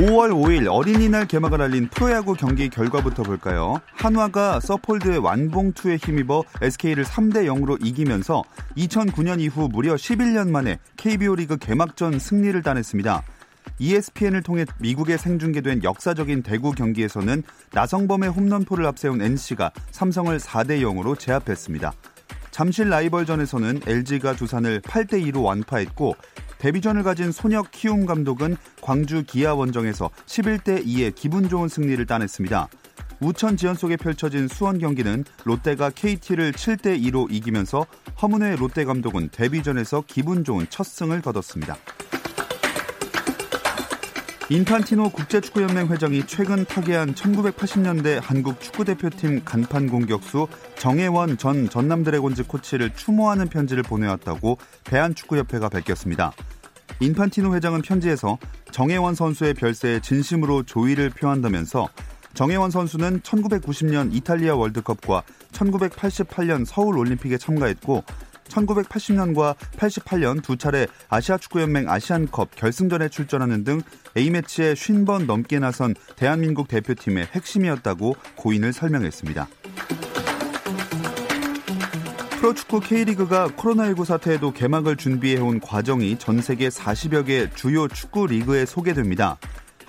5월 5일 어린이날 개막을 알린 프로야구 경기 결과부터 볼까요? 한화가 서폴드의 완봉투에 힘입어 SK를 3대 0으로 이기면서 2009년 이후 무려 11년 만에 KBO 리그 개막전 승리를 따냈습니다. ESPN을 통해 미국에 생중계된 역사적인 대구 경기에서는 나성범의 홈런포를 앞세운 NC가 삼성을 4대 0으로 제압했습니다. 잠실 라이벌전에서는 LG가 두산을 8대 2로 완파했고 데뷔전을 가진 손혁 키움 감독은 광주 기아 원정에서 11대 2의 기분 좋은 승리를 따냈습니다. 우천 지연 속에 펼쳐진 수원 경기는 롯데가 KT를 7대 2로 이기면서 허문회 롯데 감독은 데뷔전에서 기분 좋은 첫 승을 거뒀습니다. 인판티노 국제축구연맹 회장이 최근 타계한 1980년대 한국 축구대표팀 간판 공격수 정혜원 전 전남 드래곤즈 코치를 추모하는 편지를 보내왔다고 대한축구협회가 밝혔습니다. 인판티노 회장은 편지에서 정혜원 선수의 별세에 진심으로 조의를 표한다면서 정혜원 선수는 1990년 이탈리아 월드컵과 1988년 서울 올림픽에 참가했고 1980년과 88년 두 차례 아시아축구연맹 아시안컵 결승전에 출전하는 등 A매치에 50번 넘게 나선 대한민국 대표팀의 핵심이었다고 고인을 설명했습니다. 프로축구 K리그가 코로나19 사태에도 개막을 준비해온 과정이 전 세계 40여 개 주요 축구 리그에 소개됩니다.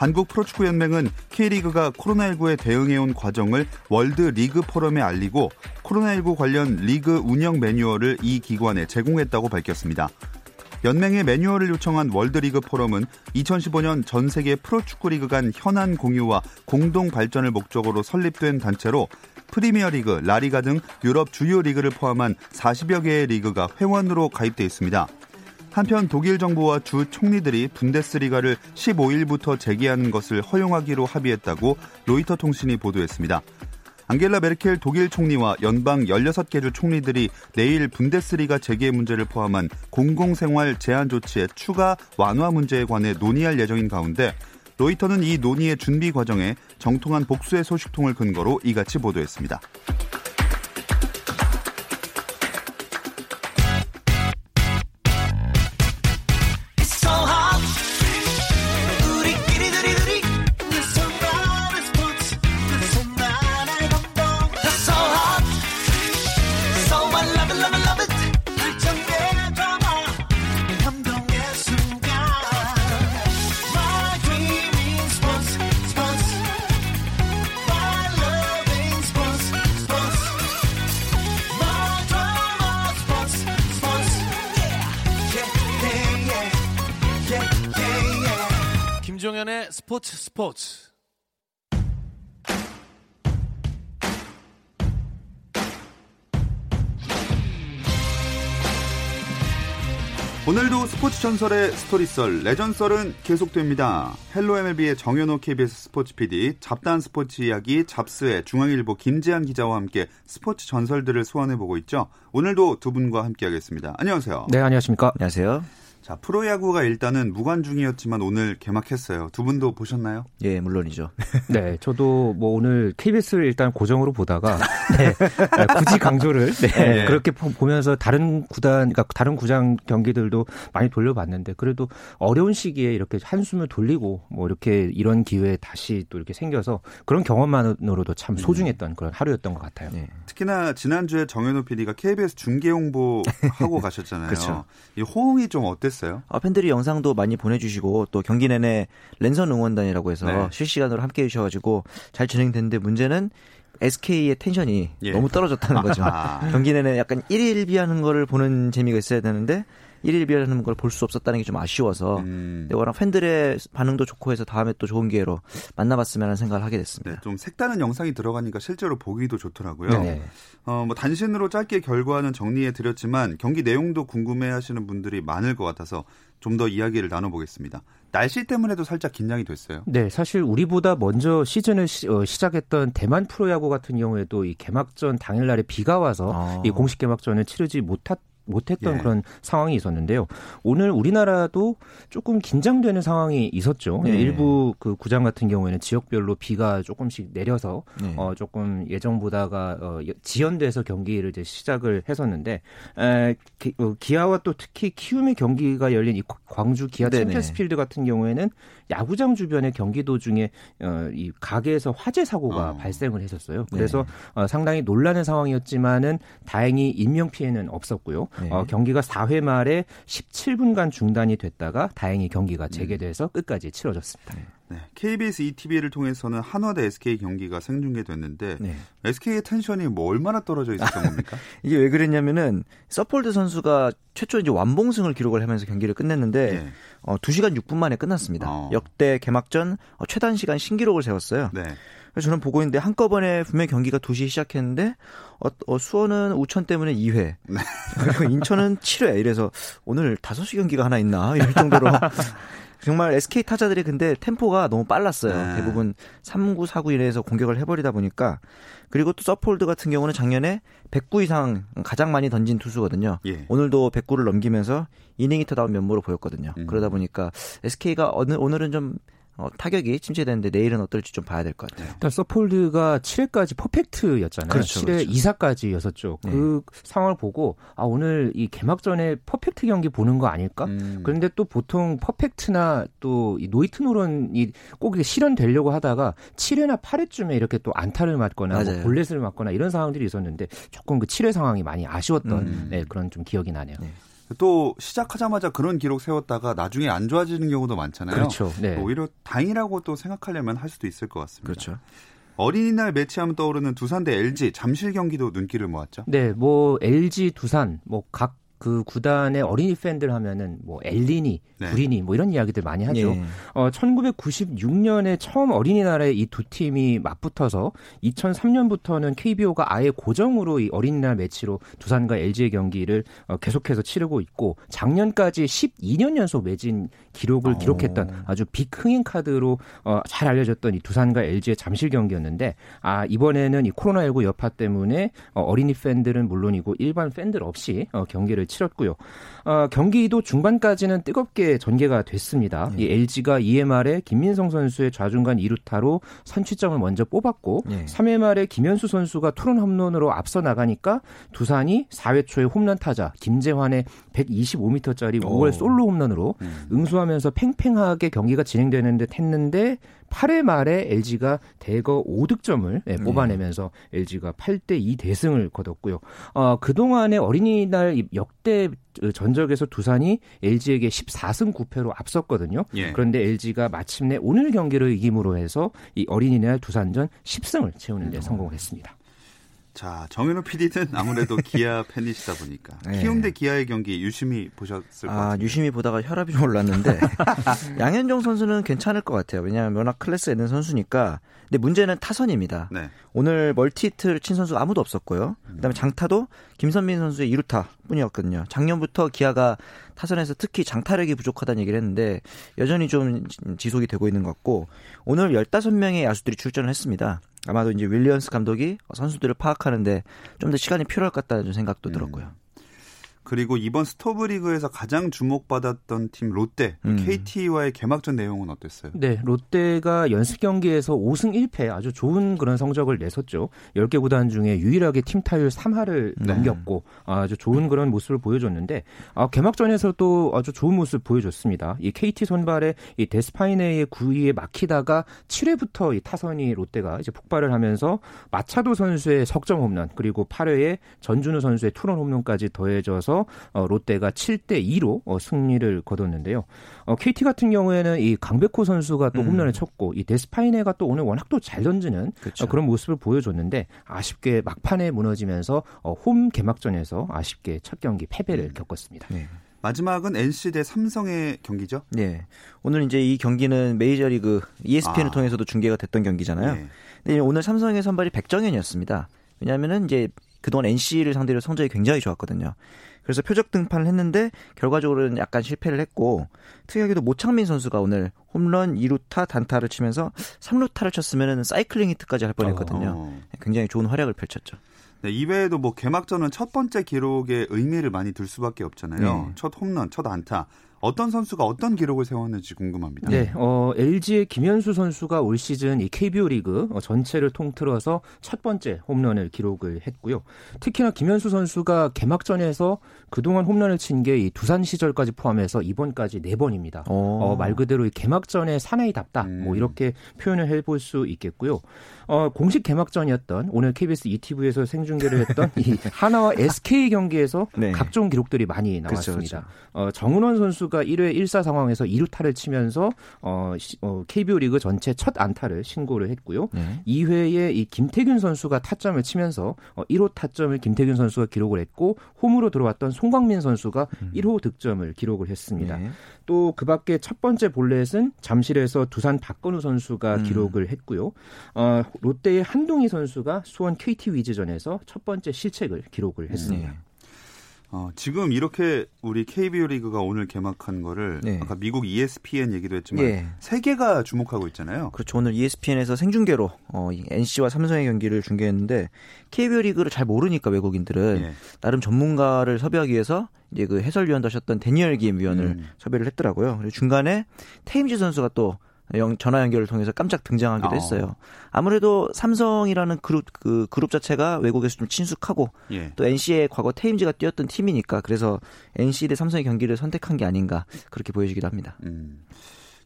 한국 프로축구연맹은 K리그가 코로나19에 대응해온 과정을 월드 리그 포럼에 알리고 코로나19 관련 리그 운영 매뉴얼을 이 기관에 제공했다고 밝혔습니다. 연맹의 매뉴얼을 요청한 월드리그 포럼은 2015년 전 세계 프로축구 리그 간 현안 공유와 공동 발전을 목적으로 설립된 단체로 프리미어리그, 라리가 등 유럽 주요 리그를 포함한 40여 개의 리그가 회원으로 가입돼 있습니다. 한편 독일 정부와 주 총리들이 분데스리가를 15일부터 재개하는 것을 허용하기로 합의했다고 로이터 통신이 보도했습니다. 앙겔라 메르켈 독일 총리와 연방 16개 주 총리들이 내일 분데스리가 재개 문제를 포함한 공공생활 제한 조치의 추가 완화 문제에 관해 논의할 예정인 가운데 로이터는 이 논의의 준비 과정에 정통한 복수의 소식통을 근거로 이같이 보도했습니다. 스포츠 스포츠 오늘도 스포츠 전설의 스토리썰, 레전썰은 계속됩니다. 헬로 MLB의 정현호 KBS 스포츠 PD, 잡단 스포츠 이야기, 잡스의 중앙일보 김재한 기자와 함께 스포츠 전설들을 소환해보고 있죠. 오늘도 두 분과 함께하겠습니다. 안녕하세요. 네, 안녕하십니까. 안녕하세요. 자, 프로야구가 일단은 무관중이었지만 오늘 개막했어요. 두 분도 보셨나요? 예, 물론이죠. 네, 저도 뭐 오늘 KBS를 일단 고정으로 보다가 네, 네 굳이 강조를 네, 네. 그렇게 보면서 다른 구단, 그러니까 다른 구장 경기들도 많이 돌려봤는데 그래도 어려운 시기에 이렇게 한숨을 돌리고 뭐 이렇게 이런 기회에 다시 또 이렇게 생겨서 그런 경험만으로도 참 음. 소중했던 그런 하루였던 것 같아요. 네. 특히나 지난주에 정현호 PD가 KBS 중계 홍보 하고 가셨잖아요. 그렇죠. 이 호응이 좀 어땠어요? 어땠어요? 아, 팬들이 영상도 많이 보내주시고 또 경기 내내 랜선 응원단이라고 해서 네. 실시간으로 함께 해주셔가지고 잘 진행됐는데 문제는 SK의 텐션이 예. 너무 떨어졌다는 거죠. 아. 경기 내내 약간 1일 비하는 거를 보는 재미가 있어야 되는데 1일비라는 걸 볼 수 없었다는 게 좀 아쉬워서 음. 네, 워낙 팬들의 반응도 좋고 해서 다음에 또 좋은 기회로 만나봤으면 하는 생각을 하게 됐습니다. 네, 좀 색다른 영상이 들어가니까 실제로 보기도 좋더라고요. 네. 어, 뭐 단신으로 짧게 결과는 정리해 드렸지만 경기 내용도 궁금해 하시는 분들이 많을 것 같아서 좀 더 이야기를 나눠보겠습니다. 날씨 때문에도 살짝 긴장이 됐어요. 네, 사실 우리보다 먼저 시즌을 시, 어, 작했던 대만 프로야구 같은 경우에도 이 개막전 당일날에 비가 와서 아. 이 공식 개막전을 치르지 못했 못했던 예. 그런 상황이 있었는데요. 오늘 우리나라도 조금 긴장되는 상황이 있었죠. 예. 일부 그 구장 같은 경우에는 지역별로 비가 조금씩 내려서 예. 어 조금 예정보다가 어 지연돼서 경기를 이제 시작을 했었는데 에, 기, 어, 기아와 또 특히 키움의 경기가 열린 이 광주 기아 챔피언스필드 같은 경우에는 야구장 주변의 경기 도중에 어, 이 가게에서 화재 사고가 어. 발생을 했었어요. 그래서 네. 어, 상당히 놀라는 상황이었지만은 다행히 인명 피해는 없었고요. 네. 어, 경기가 4회 말에 17분간 중단이 됐다가 다행히 경기가 네. 재개돼서 끝까지 치러졌습니다. 네. 네. KBS 2TV를 통해서는 한화 대 SK 경기가 생중계됐는데 네. SK의 텐션이 뭐 얼마나 떨어져 있었던 겁니까? 이게 왜 그랬냐면은 서폴드 선수가 최초 이제 완봉승을 기록을 하면서 경기를 끝냈는데 네. 어, 2시간 6분 만에 끝났습니다. 어. 역대 개막전 어, 최단 시간 신기록을 세웠어요. 네. 그래서 저는 보고 있는데 한꺼번에 분명히 경기가 2시 시작했는데 어, 어, 수원은 우천 때문에 2회 네. 그리고 인천은 7회 이래서 오늘 5시 경기가 하나 있나 이럴 정도로 정말 SK 타자들이 근데 템포가 너무 빨랐어요. 네. 대부분 3구, 4구 이내에서 공격을 해버리다 보니까 그리고 또 서폴드 같은 경우는 작년에 109 이상 가장 많이 던진 투수거든요. 예. 오늘도 100구를 넘기면서 inning eater다운 면모로 보였거든요. 음. 그러다 보니까 SK가 오늘, 오늘은 좀 어, 타격이 침체되는데 내일은 어떨지 좀 봐야 될 것 같아요. 일단 서폴드가 7회까지 퍼펙트였잖아요. 그렇죠, 7회 그렇죠. 2사까지였었죠. 네. 그 상황을 보고 아 오늘 이 개막전에 퍼펙트 경기 보는 거 아닐까? 음. 그런데 또 보통 퍼펙트나 또 이 노히트 노런이 꼭 실현되려고 하다가 7회나 8회쯤에 이렇게 또 안타를 맞거나 뭐 볼넷을 맞거나 이런 상황들이 있었는데 조금 그 7회 상황이 많이 아쉬웠던 음. 네, 그런 좀 기억이 나네요. 네. 또 시작하자마자 그런 기록 세웠다가 나중에 안 좋아지는 경우도 많잖아요. 그렇죠. 네. 오히려 다행이라고 또 생각하려면 할 수도 있을 것 같습니다. 그렇죠. 어린이날 매치하면 떠오르는 두산 대 LG 잠실 경기도 눈길을 모았죠. 네, 뭐 LG 두산 뭐 각 그 구단의 어린이 팬들 하면은 뭐 엘리니, 네. 구리니 뭐 이런 이야기들 많이 하죠. 네. 어 1996년에 처음 어린이날에 이 두 팀이 맞붙어서 2003년부터는 KBO가 아예 고정으로 이 어린이날 매치로 두산과 LG의 경기를 어, 계속해서 치르고 있고 작년까지 12년 연속 매진 기록을 오. 기록했던 아주 빅 흥행 카드로 어, 잘 알려졌던 이 두산과 LG의 잠실 경기였는데 아 이번에는 이 코로나19 여파 때문에 어, 어린이 팬들은 물론이고 일반 팬들 없이 어, 경기를 치렀고요. 어, 경기도 중반까지는 뜨겁게 전개가 됐습니다. 네. 이 LG가 2회 말에 김민성 선수의 좌중간 2루타로 선취점을 먼저 뽑았고 네. 3회 말에 김현수 선수가 투런 홈런으로 앞서 나가니까 두산이 4회 초에 홈런 타자 김재환의 125m짜리 5월 솔로 홈런으로 음. 응수하면서 팽팽하게 경기가 진행되는 듯 했는데 8회 말에 LG가 대거 5득점을 예, 네. 뽑아내면서 네. LG가 8대 2 대승을 거뒀고요. 어, 그동안의 어린이날 역대 전적에서 두산이 LG에게 14승 9패로 앞섰거든요. 예. 그런데 LG가 마침내 오늘 경기를 이김으로 해서 이 어린이날 두산전 10승을 채우는 데 음. 성공을 했습니다. 자, 정현우 PD는 아무래도 기아 팬이시다 보니까 네. 키움 대 기아의 경기 유심히 보셨을 것 아, 같아요. 유심히 보다가 혈압이 좀 올랐는데 양현종 선수는 괜찮을 것 같아요. 왜냐하면 워낙 클래스 있는 선수니까. 근데 문제는 타선입니다. 네. 오늘 멀티히트를 친 선수 아무도 없었고요. 그다음에 장타도 김선민 선수의 2루타 뿐이었거든요. 작년부터 기아가 타선에서 특히 장타력이 부족하다는 얘기를 했는데 여전히 좀 지속이 되고 있는 것 같고 오늘 15명의 야수들이 출전을 했습니다. 아마도 이제 윌리언스 감독이 선수들을 파악하는데 좀 더 시간이 필요할 것 같다는 생각도 음. 들었고요. 그리고 이번 스토브리그에서 가장 주목받았던 팀 롯데 음. KT와의 개막전 내용은 어땠어요? 네, 롯데가 연습 경기에서 5승 1패 아주 좋은 그런 성적을 냈었죠. 10개 구단 중에 유일하게 팀 타율 3할을 네. 넘겼고 아주 좋은 그런 모습을 보여줬는데 아, 개막전에서도 아주 좋은 모습 보여줬습니다. 이 KT 선발의 이 데스파이네의 9위에 막히다가 7회부터 이 타선이 롯데가 이제 폭발을 하면서 마차도 선수의 석점 홈런 그리고 8회에 전준우 선수의 투런 홈런까지 더해져서 어, 롯데가 7대 2로 어, 승리를 거뒀는데요. 어, KT 같은 경우에는 이 강백호 선수가 또 음. 홈런을 쳤고 이 데스파이네가 또 오늘 워낙 또 잘 던지는 그렇죠. 그런 모습을 보여줬는데 아쉽게 막판에 무너지면서 홈 개막전에서 아쉽게 첫 경기 패배를 음. 겪었습니다. 네. 마지막은 NC 대 삼성의 경기죠? 네. 오늘 이제 이 경기는 메이저리그 ESPN을 아. 통해서도 중계가 됐던 경기잖아요. 네. 근데 오늘 삼성의 선발이 백정현이었습니다. 왜냐하면은 이제 그동안 NC를 상대로 성적이 굉장히 좋았거든요. 그래서 표적 등판을 했는데 결과적으로는 약간 실패를 했고 특이하게도 모창민 선수가 오늘 홈런 2루타 단타를 치면서 3루타를 쳤으면 사이클링 히트까지 할 뻔했거든요. 어. 굉장히 좋은 활약을 펼쳤죠. 네, 이외에도 뭐 개막전은 첫 번째 기록에 의미를 많이 둘 수밖에 없잖아요. 네. 첫 홈런, 첫 안타. 어떤 선수가 어떤 기록을 세웠는지 궁금합니다. 네, 어, LG의 김현수 선수가 올 시즌 이 KBO 리그 어, 전체를 통틀어서 첫 번째 홈런을 기록을 했고요. 특히나 김현수 선수가 개막전에서 그동안 홈런을 친 게 이 두산 시절까지 포함해서 이번까지 네 번입니다. 어, 말 그대로 이 개막전의 사나이답다. 음. 뭐 이렇게 표현을 해볼 수 있겠고요. 어, 공식 개막전이었던 오늘 KBS ETV에서 생중계를 했던 이 하나와 SK 경기에서 네. 각종 기록들이 많이 나왔습니다. 그렇죠, 그렇죠. 어, 정은원 선수 가 1회 1사 상황에서 2루타를 치면서 어, 어, KBO 리그 전체 첫 안타를 신고를 했고요. 네. 2회에 이 김태균 선수가 타점을 치면서 어, 1호 타점을 김태균 선수가 기록을 했고 홈으로 들어왔던 송광민 선수가 음. 1호 득점을 기록을 했습니다. 네. 또그 밖에 첫 번째 볼넷은 잠실에서 두산 박건우 선수가 음. 기록을 했고요. 어, 롯데의 한동희 선수가 수원 KT 위즈전에서 첫 번째 실책을 기록을 했습니다. 네. 어, 지금 이렇게 우리 KBO 리그가 오늘 개막한 거를 네. 아까 미국 ESPN 얘기도 했지만 네. 세계가 주목하고 있잖아요. 그렇죠. 오늘 ESPN에서 생중계로 어, NC와 삼성의 경기를 중계했는데 KBO 리그를 잘 모르니까 외국인들은 네. 나름 전문가를 섭외하기 위해서 이제 그 해설위원도 하셨던 데니얼 김 위원을 음. 섭외를 했더라고요. 그리고 중간에 테임즈 선수가 또 전화 연결을 통해서 깜짝 등장하기도 어. 했어요. 아무래도 삼성이라는 그룹 그 그룹 자체가 외국에서 좀 친숙하고 예. 또 NC의 과거 테임즈가 뛰었던 팀이니까 그래서 NC 대 삼성의 경기를 선택한 게 아닌가 그렇게 보여지기도 합니다. 음.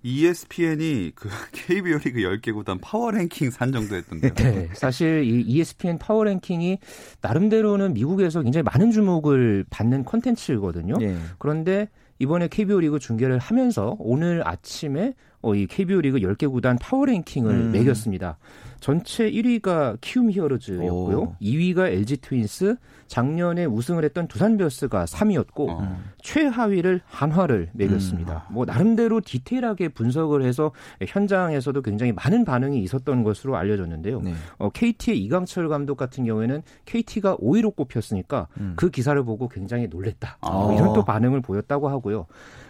ESPN이 그 KBO 리그 10개 구단 파워 랭킹 산정도 했던데요. 네. 사실 이 ESPN 파워 랭킹이 나름대로는 미국에서 굉장히 많은 주목을 받는 콘텐츠거든요. 네. 그런데 이번에 KBO 리그 중계를 하면서 오늘 아침에 어, 이 KBO 리그 10개 구단 파워랭킹을 음. 매겼습니다. 전체 1위가 키움 히어로즈였고요. 오. 2위가 LG 트윈스, 작년에 우승을 했던 두산 베어스가 3위였고 어. 최하위를 한화를 매겼습니다. 음. 뭐 나름대로 디테일하게 분석을 해서 현장에서도 굉장히 많은 반응이 있었던 것으로 알려졌는데요. 네. 어, KT의 이강철 감독 같은 경우에는 KT가 5위로 꼽혔으니까 음. 그 기사를 보고 굉장히 놀랬다. 아. 뭐 이런 또 반응을 보였다고 하고요.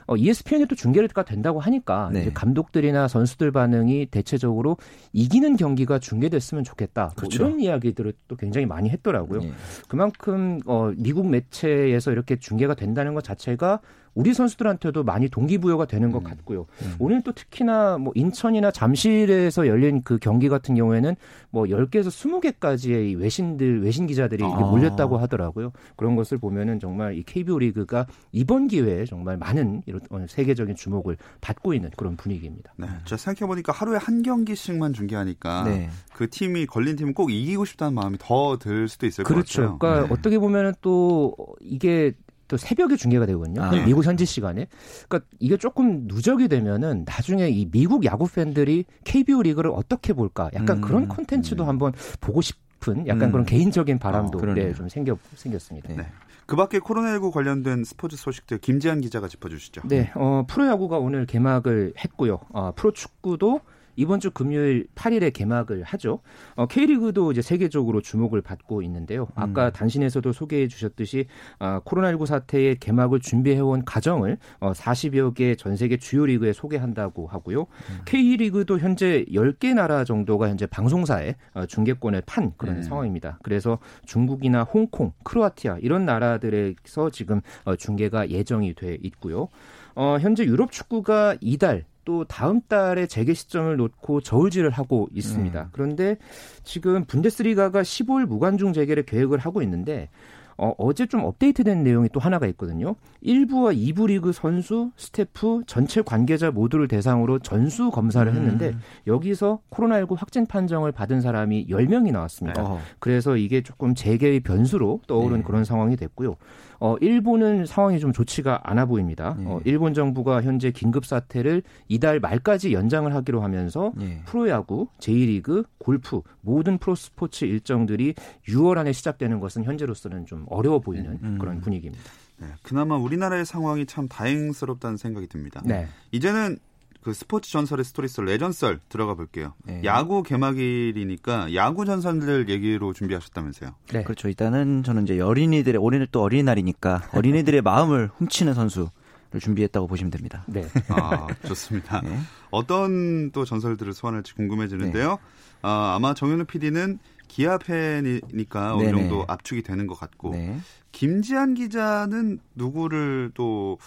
어, ESPN에 도 중계가 된다고 하니까 네. 이제 감독들이나 선수들 반응이 대체적으로 이기는 경기가 중계됐으면 좋겠다. 뭐 그렇죠. 뭐 이런 이야기들을 또 굉장히 많이 했더라고요. 네. 그만큼 어, 미국 매체에서 이렇게 중계가 된다는 것 자체가 우리 선수들한테도 많이 동기부여가 되는 것 음. 같고요. 음. 오늘 또 특히나 뭐 인천이나 잠실에서 열린 그 경기 같은 경우에는 뭐 10개에서 20개까지의 외신들 외신 기자들이 아. 몰렸다고 하더라고요. 그런 것을 보면은 정말 이 KBO 리그가 이번 기회에 정말 많은 이런 어, 세계적인 주목을 받고 있는 그런 분위기입니다. 네. 저 생각해 보니까 하루에 한 경기씩만 중계하니까 네. 그 팀이 걸린 팀은 꼭 이기고 싶다는 마음이 더 들 수도 있을 그렇죠. 것 같아요. 그러니까 네. 어떻게 보면은 또 이게 또 새벽에 중계가 되거든요. 아, 네. 미국 현지 시간에. 그러니까 이게 조금 누적이 되면은 나중에 이 미국 야구 팬들이 KBO 리그를 어떻게 볼까? 약간 음, 그런 콘텐츠도 음. 한번 보고 싶은 약간 음. 그런 개인적인 바람도 어, 네, 좀 생겨 생겼습니다. 네. 그 밖에 코로나19 관련된 스포츠 소식들 김재한 기자가 짚어주시죠. 네, 어, 프로야구가 오늘 개막을 했고요. 어, 프로축구도 이번 주 금요일 8일에 개막을 하죠. 어, K리그도 이제 세계적으로 주목을 받고 있는데요. 아까 음. 단신에서도 소개해 주셨듯이 어, 코로나19 사태의 개막을 준비해온 과정을 어, 40여 개 전 세계 주요 리그에 소개한다고 하고요. 음. K리그도 현재 10개 나라 정도가 현재 방송사에 어, 중계권을 판 그런 음. 상황입니다. 그래서 중국이나 홍콩, 크로아티아 이런 나라들에서 지금 어, 중계가 예정이 돼 있고요. 어, 현재 유럽 축구가 이달 또 다음 달에 재개 시점을 놓고 저울질을 하고 있습니다. 음. 그런데 지금 분데스리가가 15일 무관중 재개를 계획을 하고 있는데 어, 어제 좀 업데이트된 내용이 또 하나가 있거든요. 1부와 2부 리그 선수, 스태프, 전체 관계자 모두를 대상으로 전수 검사를 음. 했는데 여기서 코로나19 확진 판정을 받은 사람이 10명이 나왔습니다. 어. 그래서 이게 조금 재개의 변수로 떠오른 네. 그런 상황이 됐고요. 어, 일본은 상황이 좀 좋지가 않아 보입니다. 네. 어, 일본 정부가 현재 긴급 사태를 이달 말까지 연장을 하기로 하면서 네. 프로야구, 제2리그, 골프 모든 프로스포츠 일정들이 6월 안에 시작되는 것은 현재로서는 좀좀 어려워 보이는 음. 그런 분위기입니다. 네, 그나마 우리나라의 상황이 참 다행스럽다는 생각이 듭니다. 네. 이제는 그 스포츠 전설의 스토리썰 레전썰 들어가 볼게요. 네. 야구 개막일이니까 야구 전설들 얘기로 준비하셨다면서요? 네. 그렇죠. 일단은 저는 이제 어린이들의 올해는 또 어린이날이니까 어린이들의 마음을 훔치는 선수 를 준비했다고 보시면 됩니다. 네. 아, 좋습니다. 네. 어떤 또 전설들을 소환할지 궁금해지는데요. 네. 아, 아마 정현우 PD는 기아 팬이니까 어느 정도 압축이 되는 것 같고 네. 김지한 기자는 누구를 또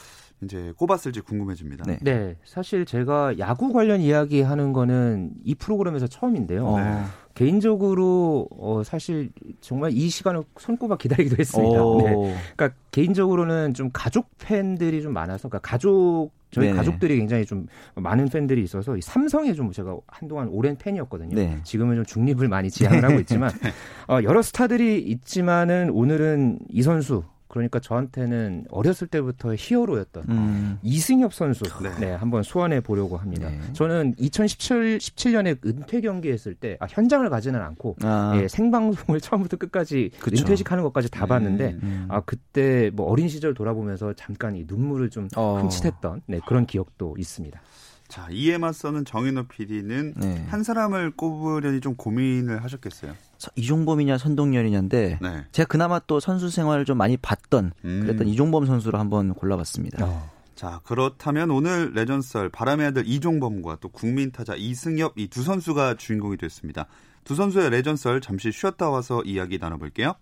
이제 꼽았을지 궁금해집니다. 네. 네. 사실 제가 야구 관련 이야기 하는 거는 이 프로그램에서 처음인데요. 네. 개인적으로 어 사실 정말 이 시간을 손꼽아 기다리기도 했습니다. 네. 그러니까 개인적으로는 좀 가족 팬들이 좀 많아서 그러니까 가족 저희 네 가족들이 굉장히 좀 많은 팬들이 있어서 이 삼성에 좀 제가 한동안 오랜 팬이었거든요. 네. 지금은 좀 중립을 많이 지향을 하고 있지만 어 여러 스타들이 있지만은 오늘은 이 선수 그러니까 저한테는 어렸을 때부터 히어로였던 음. 이승엽 선수 네. 네. 한번 소환해 보려고 합니다. 네. 저는 2017 17년에 은퇴 경기했을 때 아, 현장을 가지는 않고 아. 예, 생방송을 처음부터 끝까지 그쵸. 은퇴식 하는 것까지 다 봤는데 음. 음. 아 그때 뭐 어린 시절 돌아보면서 잠깐 이 눈물을 좀 어. 훔칫했던 네, 그런 기억도 있습니다. 자, 이에 맞서는 정인호 PD는 네. 한 사람을 꼽으려니 좀 고민을 하셨겠어요. 이종범이냐 선동열이냐인데 네. 제가 그나마 또 선수 생활을 좀 많이 봤던 음. 그랬던 이종범 선수를 한번 골라봤습니다. 어. 자, 그렇다면 오늘 레전썰 바람의 아들 이종범과 또 국민 타자 이승엽 이 두 선수가 주인공이 됐습니다. 두 선수의 레전썰 잠시 쉬었다 와서 이야기 나눠볼게요.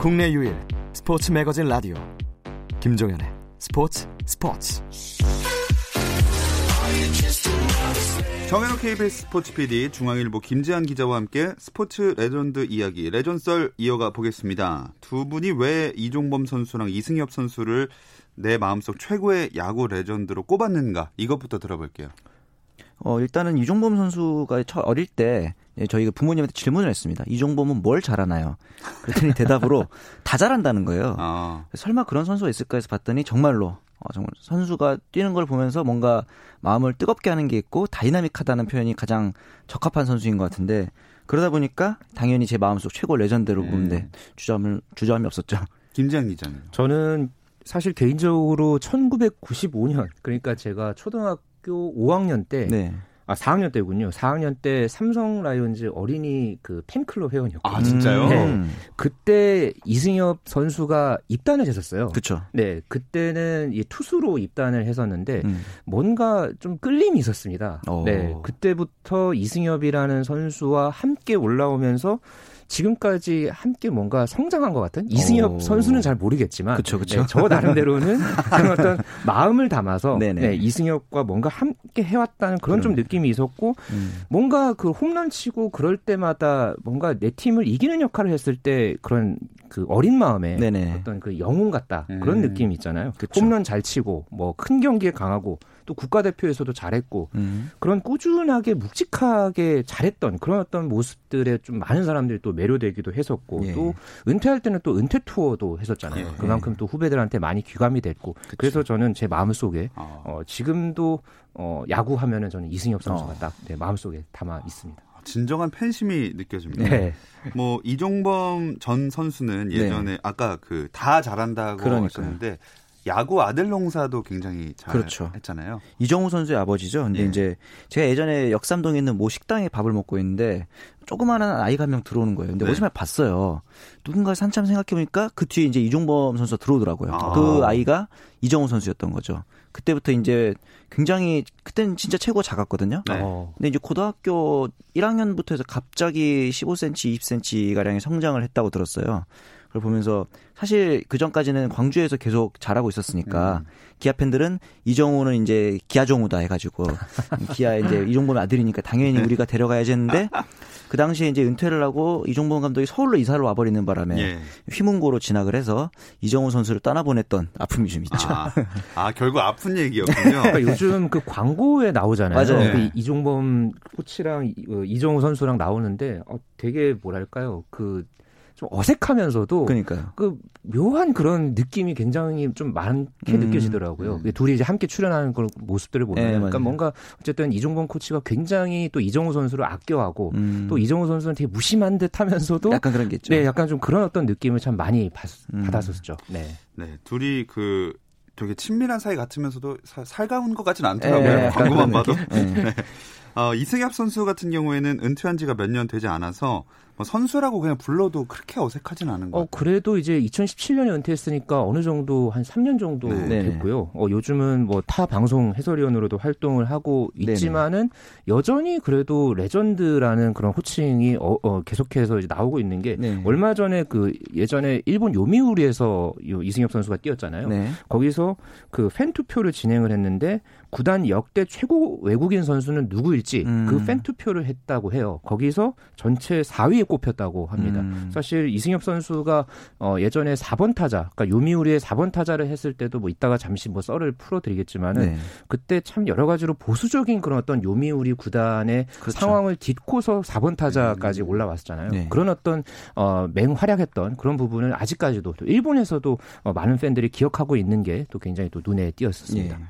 국내 유일 스포츠 매거진 라디오 김종현의 스포츠 스포츠 정현호 KBS 스포츠 PD 중앙일보 김재한 기자와 함께 스포츠 레전드 이야기 레전썰 이어가 보겠습니다. 두 분이 왜 이종범 선수랑 이승엽 선수를 내 마음속 최고의 야구 레전드로 꼽았는가 이것부터 들어볼게요. 어, 일단은 이종범 선수가 어릴 때 예, 저희가 부모님한테 질문을 했습니다. 이종범은 뭘 잘하나요? 그랬더니 대답으로 다 잘한다는 거예요. 아. 설마 그런 선수가 있을까 해서 봤더니 정말로 어, 정말 선수가 뛰는 걸 보면서 뭔가 마음을 뜨겁게 하는 게 있고 다이나믹하다는 표현이 가장 적합한 선수인 것 같은데 그러다 보니까 당연히 제 마음속 최고 레전드로 음. 보는데 주저함을 주저함이 없었죠. 김장 기자는 저는 사실 개인적으로 1995년 그러니까 제가 초등학교 5학년 때 네. 아, 4학년 때군요. 4학년 때 삼성 라이온즈 어린이 그 팬클럽 회원이었거든요. 아, 진짜요? 네. 음. 그때 이승엽 선수가 입단을 했었어요. 그렇죠. 네. 그때는 이 투수로 입단을 했었는데 음. 뭔가 좀 끌림이 있었습니다. 오. 네. 그때부터 이승엽이라는 선수와 함께 올라오면서 지금까지 함께 뭔가 성장한 것 같은 이승엽 오. 선수는 잘 모르겠지만 그쵸, 그쵸. 네, 저 나름대로는 그런 어떤 마음을 담아서 네, 이승엽과 뭔가 함께 해왔다는 그런 그럼. 좀 느낌이 있었고 음. 뭔가 그 홈런 치고 그럴 때마다 뭔가 내 팀을 이기는 역할을 했을 때 그런 그 어린 마음에 네네. 어떤 그 영웅 같다 그런 음. 느낌이 있잖아요. 그쵸. 홈런 잘 치고 뭐 큰 경기에 강하고 또 국가대표에서도 잘했고 음. 그런 꾸준하게 묵직하게 잘했던 그런 어떤 모습들에 좀 많은 사람들이 또 매료되기도 했었고 예. 또 은퇴할 때는 또 은퇴 투어도 했었잖아요. 예. 그만큼 또 후배들한테 많이 귀감이 됐고 그쵸. 그래서 저는 제 마음속에 어. 어, 지금도 어, 야구 하면은 저는 이승엽 선수가 어. 딱내 마음속에 담아 있습니다. 진정한 팬심이 느껴집니다. 네. 뭐 이종범 전 선수는 예전에 네. 아까 그 다 잘한다고 그러니까요. 하셨는데 야구 아들 농사도 굉장히 잘 그렇죠. 했잖아요. 이정우 선수의 아버지죠. 근데 예. 이제 제가 예전에 역삼동에 있는 모 식당에 밥을 먹고 있는데 조그마한 아이가 한 명 들어오는 거예요. 근데 네. 오지말 봤어요. 누군가 산참 생각해 보니까 그 뒤에 이제 이종범 선수가 들어오더라고요. 아. 그 아이가 이정우 선수였던 거죠. 그때부터 이제 굉장히 그때는 진짜 최고 작았거든요. 네. 어. 근데 이제 고등학교 1학년부터 해서 갑자기 15cm, 20cm 가량의 성장을 했다고 들었어요. 그걸 보면서 사실 그 전까지는 광주에서 계속 잘하고 있었으니까 음. 기아 팬들은 이정우는 이제 기아정우다 해가지고 기아 이제 이종범의 아들이니까 당연히 네. 우리가 데려가야지 했는데 그 당시에 이제 은퇴를 하고 이종범 감독이 서울로 이사를 와버리는 바람에 예. 휘문고로 진학을 해서 이정우 선수를 떠나보냈던 아픔이 좀 있죠. 아, 아 결국 아픈 얘기였군요. 그러니까 요즘 그 광고에 나오잖아요. 맞아요. 그 네. 이종범 코치랑 어, 이정우 선수랑 나오는데 어, 되게 뭐랄까요 그 좀 어색하면서도 그러니까요. 그 묘한 그런 느낌이 굉장히 좀 많게 음, 느껴지더라고요. 음. 둘이 이제 함께 출연하는 그런 모습들을 보면 네, 그러니까 뭔가 어쨌든 이종범 코치가 굉장히 또 이정우 선수를 아껴하고 음. 또 이정우 선수는 되게 무심한 듯하면서도 약간 그런 게 있죠. 네, 약간 좀 그런 어떤 느낌을 참 많이 받, 음. 받았었죠. 네. 네, 둘이 그 되게 친밀한 사이 같으면서도 사, 살가운 것 같지는 않더라고요. 네, 광고만 봐도. 네. 네. 어, 이승엽 선수 같은 경우에는 은퇴한 지가 몇 년 되지 않아서 뭐 선수라고 그냥 불러도 그렇게 어색하진 않은 것 어, 같아요. 그래도 이제 2017년에 은퇴했으니까 어느 정도 한 3년 정도 네. 됐고요. 어, 요즘은 뭐 타 방송 해설위원으로도 활동을 하고 있지만은 네네. 여전히 그래도 레전드라는 그런 호칭이 어, 어, 계속해서 이제 나오고 있는 게 네. 얼마 전에 그 예전에 일본 요미우리에서 이승엽 선수가 뛰었잖아요. 네. 거기서 그 팬 투표를 진행을 했는데 구단 역대 최고 외국인 선수는 누구일지 음. 그 팬 투표를 했다고 해요. 거기서 전체 4위에 꼽혔다고 합니다. 음. 사실 이승엽 선수가 어 예전에 4번 타자, 그러니까 요미우리의 4번 타자를 했을 때도 뭐 이따가 잠시 뭐 썰을 풀어드리겠지만은 네. 그때 참 여러 가지로 보수적인 그런 어떤 요미우리 구단의 그렇죠. 상황을 딛고서 4번 타자까지 음. 올라왔잖아요. 네. 그런 어떤 어 맹활약했던 그런 부분을 아직까지도 또 일본에서도 어 많은 팬들이 기억하고 있는 게 또 굉장히 또 눈에 띄었습니다. 네.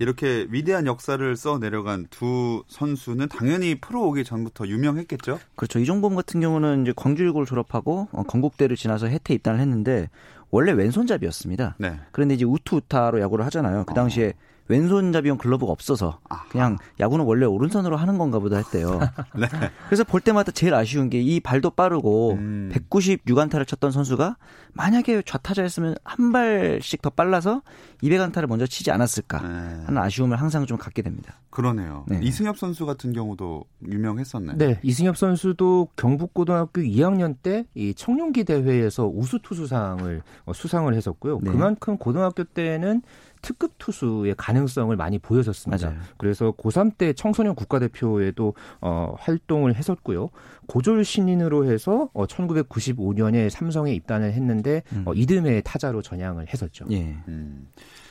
이렇게 위대한 역사를 써 내려간 두 선수는 당연히 프로 오기 전부터 유명했겠죠? 그렇죠. 이종범 같은 경우는 이제 광주일고를 졸업하고 어, 건국대를 지나서 해태 입단을 했는데 원래 왼손잡이였습니다. 네. 그런데 이제 우투우타로 야구를 하잖아요. 그 당시에 어. 왼손잡이용 글러브가 없어서 그냥 야구는 원래 오른손으로 하는 건가 보다 했대요. 네. 그래서 볼 때마다 제일 아쉬운 게 이 발도 빠르고 음. 196안타를 쳤던 선수가 만약에 좌타자였으면 한 발씩 더 빨라서 200안타를 먼저 치지 않았을까 네. 하는 아쉬움을 항상 좀 갖게 됩니다. 그러네요. 네. 이승엽 선수 같은 경우도 유명했었나요? 네, 이승엽 선수도 경북고등학교 2학년 때 이 청룡기 대회에서 우수 투수상을 어, 수상을 했었고요. 네. 그만큼 고등학교 때는 특급 투수의 가능성을 많이 보여줬습니다. 맞아요. 그래서 고3 때 청소년 국가대표에도 어, 활동을 했었고요. 고졸 신인으로 해서 어, 1995년에 삼성에 입단을 했는데 음. 어, 이듬해 타자로 전향을 했었죠. 예. 음.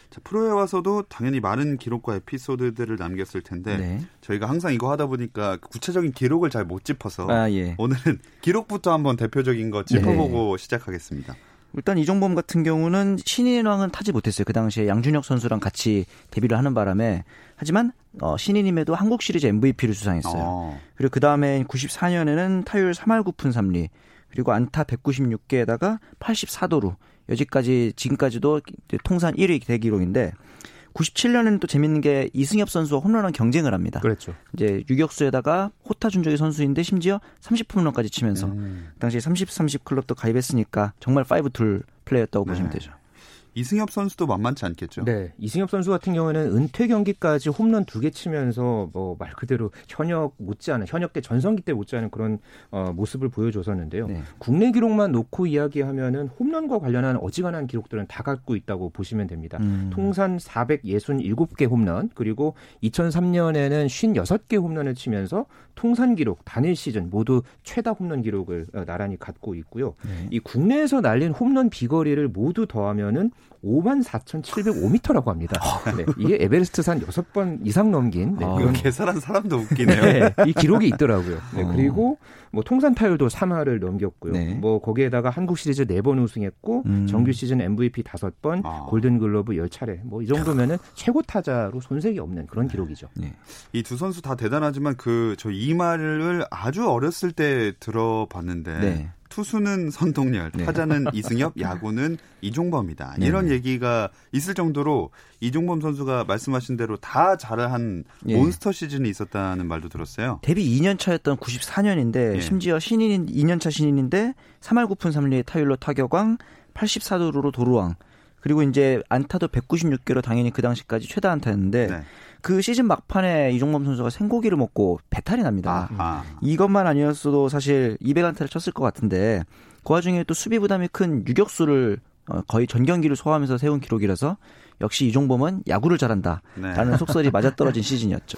자, 프로에 와서도 당연히 많은 기록과 에피소드들을 남겼을 텐데 네. 저희가 항상 이거 하다 보니까 구체적인 기록을 잘 못 짚어서 아, 예. 오늘은 기록부터 한번 대표적인 거 짚어보고 네. 시작하겠습니다. 일단 이종범 같은 경우는 신인왕은 타지 못했어요. 그 당시에 양준혁 선수랑 같이 데뷔를 하는 바람에 하지만 어, 신인임에도 한국 시리즈 MVP를 수상했어요. 어. 그리고 그 다음에 94년에는 타율 3할 9푼 3리 그리고 안타 196개에다가 84도루 여기까지 지금까지도 통산 1위 대기록인데 97년에는 또 재밌는 게 이승엽 선수와 홈런왕 경쟁을 합니다. 그렇죠. 이제 유격수에다가 호타 준적의 선수인데 심지어 30 홈런까지 치면서 음. 당시 30, 30 클럽도 가입했으니까 정말 5툴 플레이였다고 네. 보시면 되죠. 이승엽 선수도 만만치 않겠죠. 네, 이승엽 선수 같은 경우에는 은퇴 경기까지 홈런 두 개 치면서 뭐 말 그대로 현역 못지않은 현역계 전성기 때 못지않은 그런 어, 모습을 보여줬었는데요. 네. 국내 기록만 놓고 이야기하면은 홈런과 관련한 어지간한 기록들은 다 갖고 있다고 보시면 됩니다. 음. 통산 467개 홈런 그리고 2003년에는 56개 홈런을 치면서 통산 기록 단일 시즌 모두 최다 홈런 기록을 어, 나란히 갖고 있고요. 네. 이 국내에서 날린 홈런 비거리를 모두 더하면은 5만 4,705m라고 합니다. 아. 네, 이게 에베레스트산 6번 이상 넘긴 네, 아, 이거 계산한 사람도 웃기네요. 네, 이 기록이 있더라고요. 네, 어. 그리고 뭐 통산 타율도 3할을 넘겼고요. 네. 뭐 거기에다가 한국 시리즈 4번 우승했고 음. 정규 시즌 MVP 5번, 아. 골든 글러브 10차례. 뭐 이 정도면은 최고 타자로 손색이 없는 그런 기록이죠. 네. 이두 선수 다 대단하지만 그 저 이 말을 아주 어렸을 때 들어봤는데 네. 투수는 선동열, 네. 타자는 이승엽, 야구는 이종범이다. 네. 이런 얘기가 있을 정도로 이종범 선수가 말씀하신 대로 다 잘한 네. 몬스터 시즌이 있었다는 말도 들었어요. 데뷔 2년 차였던 94년인데 예. 심지어 신인인 2년 차 신인인데 3할 9푼 3리의 타율로 타격왕, 84도루로 도루왕. 그리고 이제 안타도 196개로 당연히 그 당시까지 최다 안타였는데 네. 그 시즌 막판에 이종범 선수가 생고기를 먹고 배탈이 납니다. 아하. 이것만 아니었어도 사실 200안타를 쳤을 것 같은데 그 와중에 또 수비 부담이 큰 유격수를 어, 거의 전 경기를 소화하면서 세운 기록이라서 역시 이종범은 야구를 잘한다라는 네. 속설이 맞아떨어진 시즌이었죠.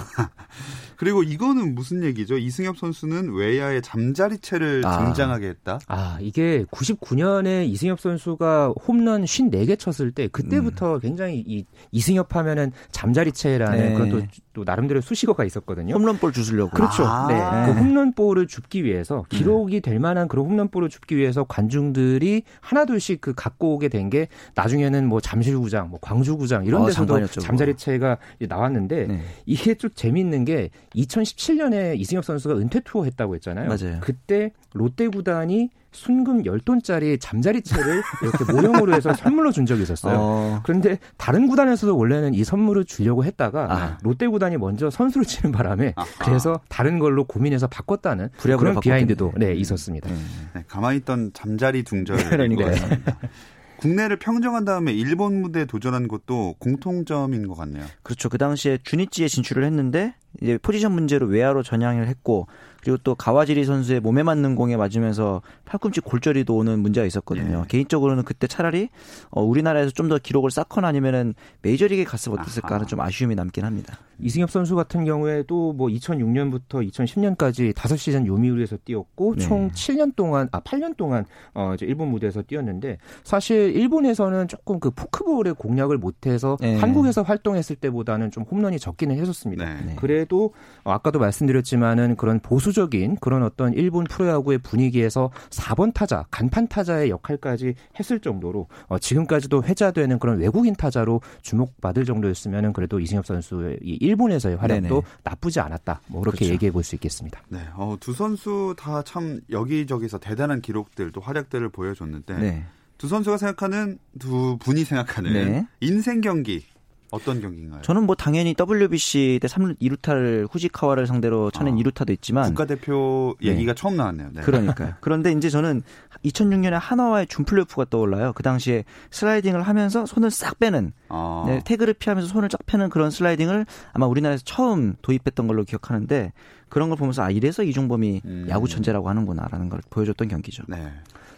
그리고 이거는 무슨 얘기죠? 이승엽 선수는 외야의 잠자리채를 아. 등장하게 했다. 아 이게 99년에 이승엽 선수가 홈런 54개 쳤을 때 그때부터 음. 굉장히 이 이승엽 하면은 잠자리채라는 네. 그런 또또 나름대로 수식어가 있었거든요. 홈런볼 주스려고. 그렇죠. 아~ 네. 그 홈런볼을 줍기 위해서 기록이 될 만한 그런 홈런볼을 줍기 위해서 관중들이 하나둘씩 그 갖고 오게 된 게 나중에는 뭐 잠실구장, 뭐 광주구장 이런 어, 데서도 어, 잠자리채가 나왔는데 네. 이게 좀 재미있는 게 2017년에 이승엽 선수가 은퇴 투어 했다고 했잖아요. 맞아요. 그때 롯데 구단이 순금 10돈짜리 잠자리채를 이렇게 모형으로 해서 선물로 준 적이 있었어요. 어. 그런데 다른 구단에서도 원래는 이 선물을 주려고 했다가 아. 롯데 구단이 먼저 선수를 치는 바람에 아. 그래서 다른 걸로 고민해서 바꿨다는 그런 비하인드도 네, 있었습니다. 네. 네, 가만히 있던 잠자리 둥절 그러니까 국내를 평정한 다음에 일본 무대에 도전한 것도 공통점인 것 같네요. 그렇죠. 그 당시에 주니찌에 진출을 했는데 이제 포지션 문제로 외야로 전향을 했고 그리고 또 가와지리 선수의 몸에 맞는 공에 맞으면서 팔꿈치 골절이도 오는 문제가 있었거든요. 네. 개인적으로는 그때 차라리 어, 우리나라에서 좀 더 기록을 쌓거나 아니면은 메이저리그에 갔으면 어땠을까 하는 좀 아쉬움이 남긴 합니다. 이승엽 선수 같은 경우에도 뭐 2006년부터 2010년까지 5시즌 요미우리에서 뛰었고 네. 총 7년 동안 아 8년 동안 어 이제 일본 무대에서 뛰었는데 사실 일본에서는 조금 그 포크볼의 공략을 못 해서 네. 한국에서 활동했을 때보다는 좀 홈런이 적기는 했었습니다. 네. 그래도 어, 아까도 말씀드렸지만은 그런 보수 적인 그런 어떤 일본 프로야구의 분위기에서 4번 타자, 간판 타자의 역할까지 했을 정도로 어, 지금까지도 회자되는 그런 외국인 타자로 주목받을 정도였으면 그래도 이승엽 선수의 이 일본에서의 활약도 네네. 나쁘지 않았다. 뭐 그렇게 그렇죠. 얘기해 볼 수 있겠습니다. 네, 어, 두 선수 다 참 여기저기서 대단한 기록들 또 활약들을 보여줬는데 네. 두 선수가 생각하는 두 분이 생각하는 네. 인생 경기 어떤 경기인가요? 저는 뭐 당연히 WBC 때 3, 2루타를 후지카와를 상대로 쳐낸 아, 2루타도 있지만 국가대표 얘기가 네. 처음 나왔네요. 네. 그러니까요. 그런데 이제 저는 2006년에 한화와의 준 플레이오프가 떠올라요. 그 당시에 슬라이딩을 하면서 손을 싹 빼는 아. 네, 태그를 피하면서 손을 쫙 빼는 그런 슬라이딩을 아마 우리나라에서 처음 도입했던 걸로 기억하는데 그런 걸 보면서 아 이래서 이종범이 음. 야구 천재라고 하는구나라는 걸 보여줬던 경기죠. 네.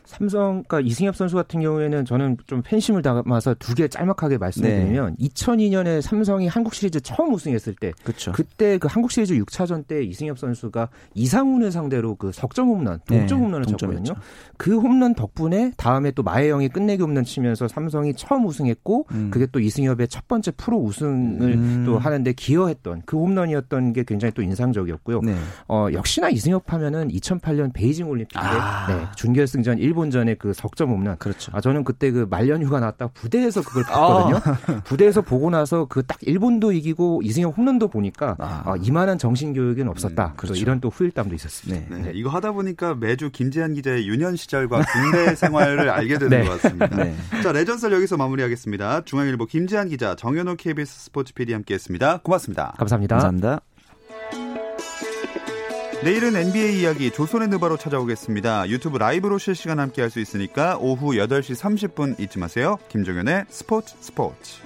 삼성, 그러니까 이승엽 선수 같은 경우에는 저는 좀 팬심을 담아서 두 개 짤막하게 말씀드리면 네. 2002년에 삼성이 한국 시리즈 처음 우승했을 때, 그쵸. 그때 그 한국 시리즈 6차전 때 이승엽 선수가 이상훈을 상대로 그 석점 홈런, 동점 네, 홈런을 쳤거든요. 그 홈런 덕분에 다음에 또 마혜영이 끝내기 홈런 치면서 삼성이 처음 우승했고, 음. 그게 또 이승엽의 첫 번째 프로 우승을 음. 또 하는데 기여했던 그 홈런이었던 게 굉장히 또 인상적이었고요. 네. 어, 역시나 이승엽 하면은 2008년 베이징 올림픽 때 아. 네, 준결승전 일본전에 그 석점 홈런. 그렇죠. 아 저는 그때 그 말년휴가 났다 부대에서 그걸 봤거든요. 아. 부대에서 보고 나서 그 딱 일본도 이기고 이승엽 홈런도 보니까 아. 아 이만한 정신 교육은 없었다. 음, 그렇죠. 이런 또 후일담도 있었습니다. 네. 네. 이거 하다 보니까 매주 김재한 기자의 유년 시절과 군대 생활을 알게 되는 네. 것 같습니다. 네. 자 레전설 여기서 마무리하겠습니다. 중앙일보 김재한 기자, 정현호 KBS 스포츠 PD 함께했습니다. 고맙습니다. 감사합니다. 감사합니다. 내일은 NBA 이야기 조선의 누바로 찾아오겠습니다. 유튜브 라이브로 실시간 함께 할 수 있으니까 오후 8시 30분 잊지 마세요. 김종현의 스포츠 스포츠.